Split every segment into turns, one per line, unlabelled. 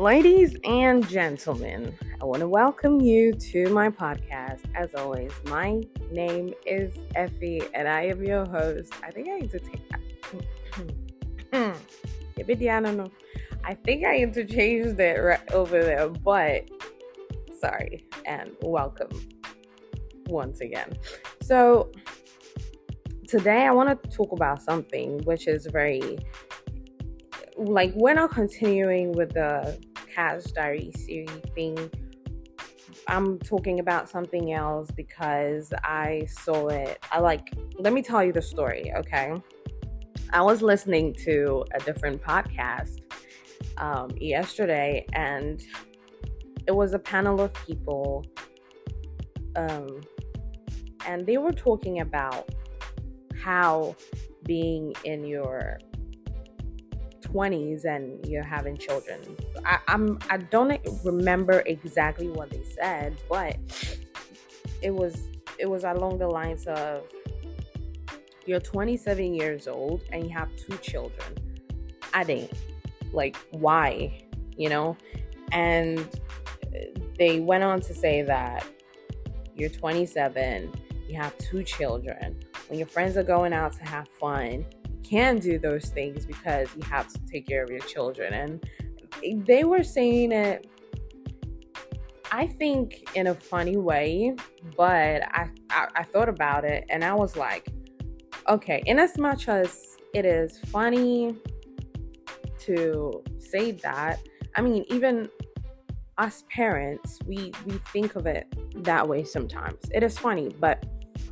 Ladies and gentlemen, I want to welcome you to my podcast. As always, my name is Effie and I am your host. I think I that. I don't know. I think I interchanged it right over there, but sorry and welcome once again. So, today I want to talk about something which is very like we're not continuing with the Cash Diary series thing. I'm talking about something else because I saw it. I like, let me tell you the story, okay? I was listening to a different podcast um, yesterday, and it was a panel of people, um, and they were talking about how being in your 20s and you're having children. I, I'm I don't remember exactly what they said, but it was it was along the lines of you're 27 years old and you have two children. I think like why, you know? And they went on to say that you're 27, you have two children. When your friends are going out to have fun, can do those things because you have to take care of your children. And they were saying it, I think, in a funny way, but I, I, I thought about it and I was like, okay, in as much as it is funny to say that, I mean, even us parents, we we think of it that way sometimes. It is funny, but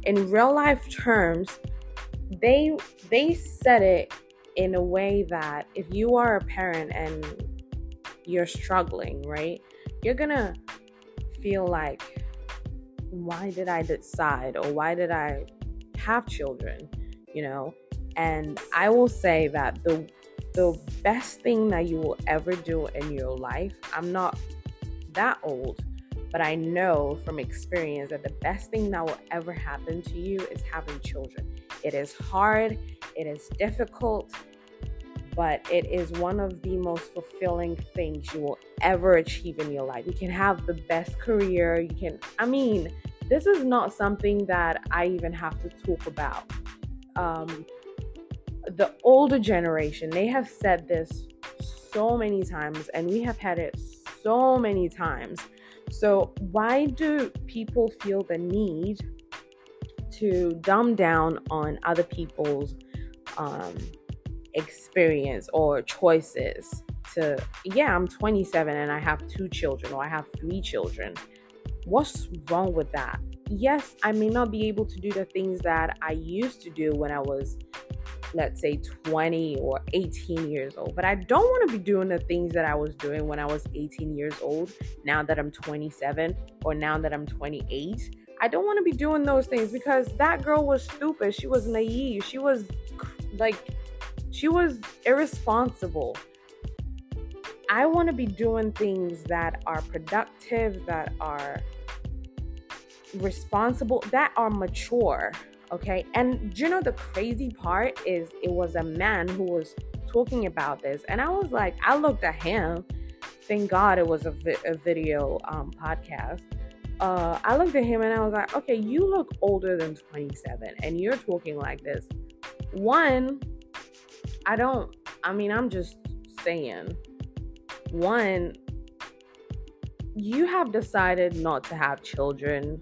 in real life terms, they they said it in a way that if you are a parent and you're struggling, right? You're going to feel like why did I decide or why did I have children, you know? And I will say that the the best thing that you will ever do in your life, I'm not that old, but I know from experience that the best thing that will ever happen to you is having children. It is hard, it is difficult, but it is one of the most fulfilling things you will ever achieve in your life. You can have the best career. You can, I mean, this is not something that I even have to talk about. Um, the older generation, they have said this so many times, and we have had it so many times. So, why do people feel the need to dumb down on other people's um, experience or choices to yeah i'm 27 and i have two children or i have three children. What's wrong with that? Yes i may not be able to do the things that i used to do when i was let's say 20 or 18 years old but i don't want to be doing the things that i was doing when i was 18 years old now that i'm 27 or now that i'm 28 I don't want to be doing those things because that girl was stupid. She was naive. She was like, she was irresponsible. I want to be doing things that are productive, that are responsible, that are mature. Okay. And you know, the crazy part is it was a man who was talking about this. And I was like, I looked at him. Thank God it was a, vi- a video um, podcast uh, I looked at him and I was like, okay, you look older than 27 and you're talking like this. One, I don't, I mean, I'm just saying, one, you have decided not to have children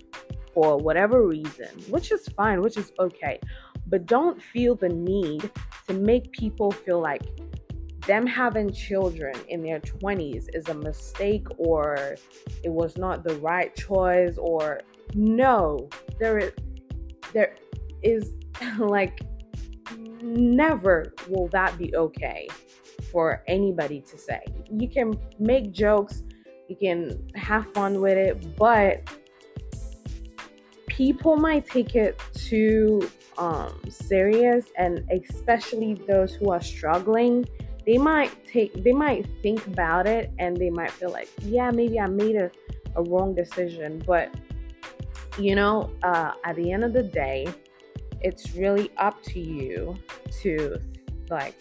for whatever reason, which is fine, which is okay. But don't feel the need to make people feel like them having children in their 20s is a mistake or it was not the right choice or no there is there is like never will that be okay for anybody to say. You can make jokes you can have fun with it but people might take it too um, serious and especially those who are struggling they might take they might think about it and they might feel like yeah maybe i made a, a wrong decision but you know uh, at the end of the day it's really up to you to like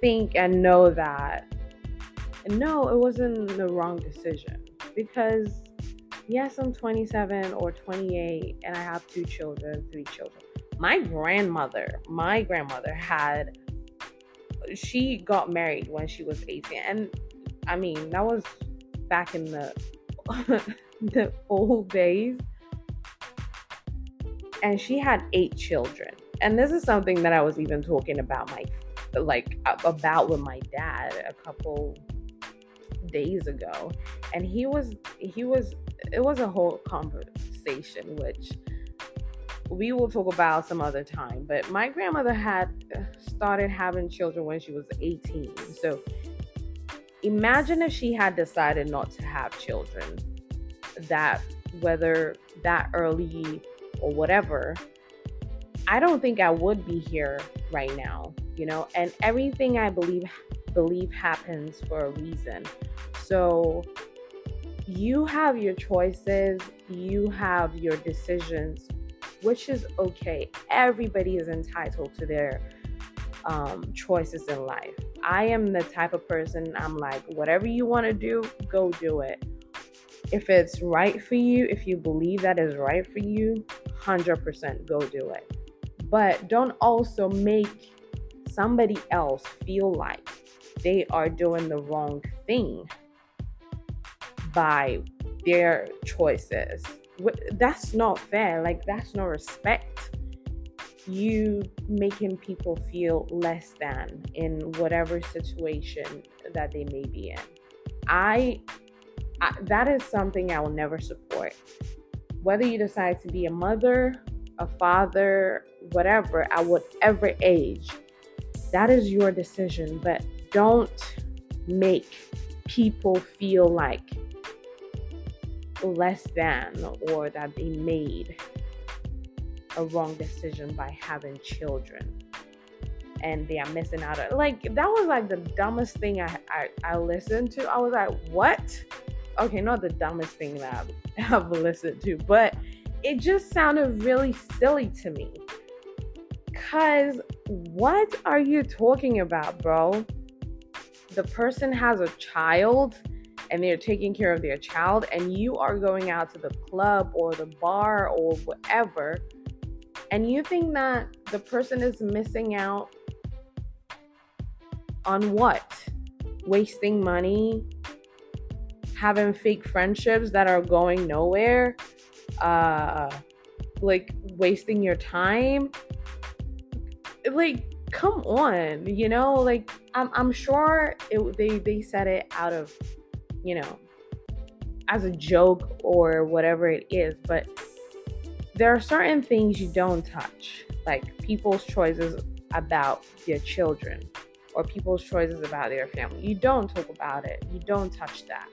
think and know that no, it wasn't the wrong decision because yes, I'm 27 or 28 and I have two children, three children. My grandmother, my grandmother had she got married when she was 18 and I mean, that was back in the the old days. And she had eight children. And this is something that I was even talking about my like about with my dad a couple days ago and he was he was it was a whole conversation which we will talk about some other time but my grandmother had started having children when she was 18 so imagine if she had decided not to have children that whether that early or whatever. I don't think i would be here right now you know and everything i believe believe happens for a reason. So you have your choices you have your decisions which is okay. Everybody is entitled to their um, choices in life. I am the type of person i'm like whatever you want to do go do it. If it's right for you if you believe that is right for you 100% go do it. But don't also make somebody else feel like they are doing the wrong thing by their choices. That's not fair. Like, that's no respect. You making people feel less than in whatever situation that they may be in. I, I that is something I will never support. Whether you decide to be a mother, a father, whatever, at whatever age, that is your decision, but don't make people feel like less than or that they made a wrong decision by having children and they are missing out on like that was like the dumbest thing I, I I listened to. I was like, what? Okay, not the dumbest thing that I've, I've listened to, but it just sounded really silly to me. Cause what are you talking about, bro? The person has a child and they're taking care of their child, and you are going out to the club or the bar or whatever, and you think that the person is missing out on what? Wasting money, having fake friendships that are going nowhere, uh, like wasting your time? Like come on you know? Like i'm, I'm sure it, they they said it out of you know as a joke or whatever it is but there are certain things you don't touch like people's choices about their children or people's choices about their family you don't talk about it you don't touch that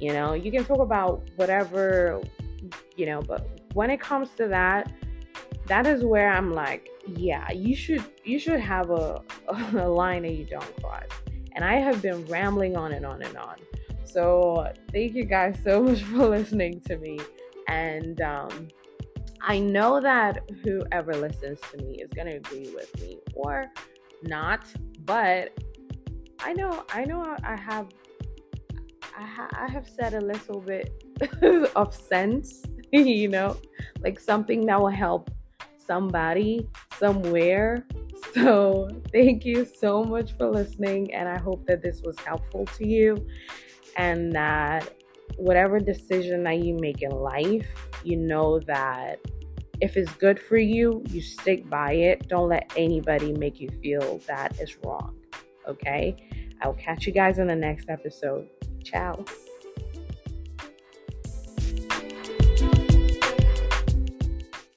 you know you can talk about whatever you know but when it comes to that that is where i'm like yeah, you should you should have a, a line that you don't cross. And I have been rambling on and on and on. So thank you guys so much for listening to me. And um, I know that whoever listens to me is gonna agree with me or not, but I know I know I have I, ha- I have said a little bit of sense, you know, like something that will help somebody somewhere. So, thank you so much for listening, and I hope that this was helpful to you and that whatever decision that you make in life, you know that if it's good for you, you stick by it. Don't let anybody make you feel that is wrong. Okay? I'll catch you guys in the next episode. Ciao.